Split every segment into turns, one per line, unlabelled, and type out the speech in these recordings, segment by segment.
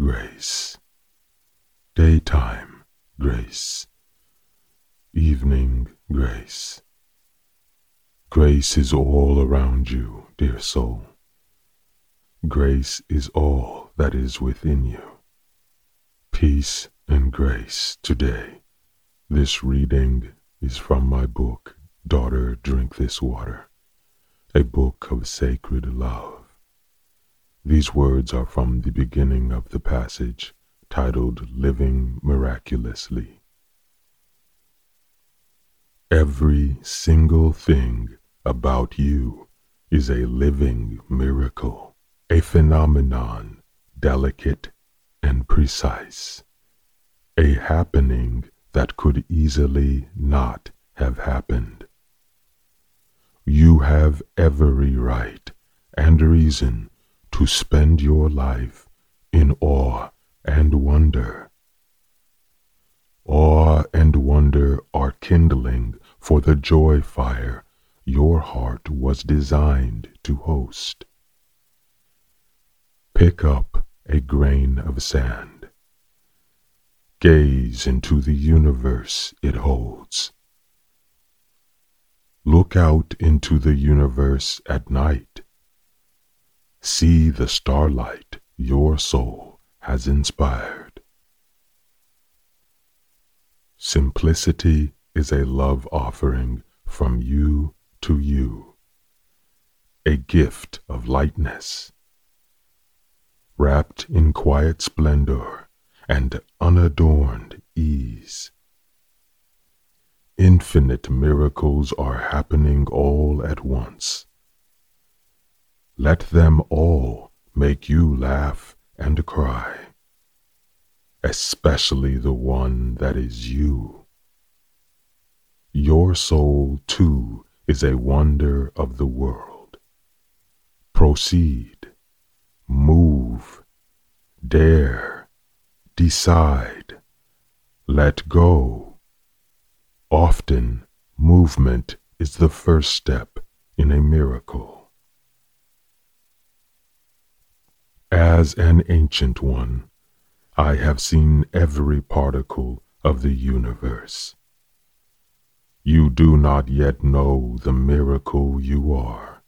grace. Daytime grace. Evening grace. Grace is all around you, dear soul. Grace is all that is within you. Peace and grace today. This reading is from my book, Daughter, Drink This Water, a book of sacred love. These words are from the beginning of the passage titled Living Miraculously. Every single thing about you is a living miracle, a phenomenon delicate and precise, a happening that could easily not have happened. You have every right and reason to spend your life in awe and wonder. Awe and wonder are kindling for the joy fire your heart was designed to host. Pick up a grain of sand. Gaze into the universe it holds. Look out into the universe at night See the starlight your soul has inspired. Simplicity is a love offering from you to you, a gift of lightness. Wrapped in quiet splendor and unadorned ease. Infinite miracles are happening all at once let them all make you laugh and cry, especially the one that is you. Your soul, too, is a wonder of the world. Proceed, move, dare, decide, let go. Often, movement is the first step in a miracle. As an ancient one, I have seen every particle of the universe. You do not yet know the miracle you are.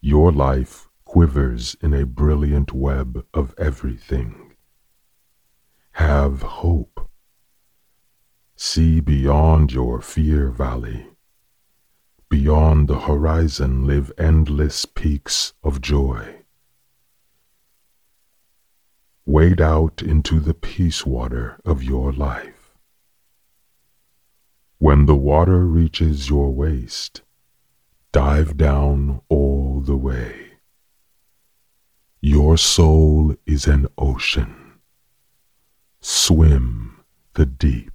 Your life quivers in a brilliant web of everything. Have hope. See beyond your fear valley. Beyond the horizon live endless peaks of joy. Wade out into the peace water of your life. When the water reaches your waist, dive down all the way. Your soul is an ocean. Swim the deep.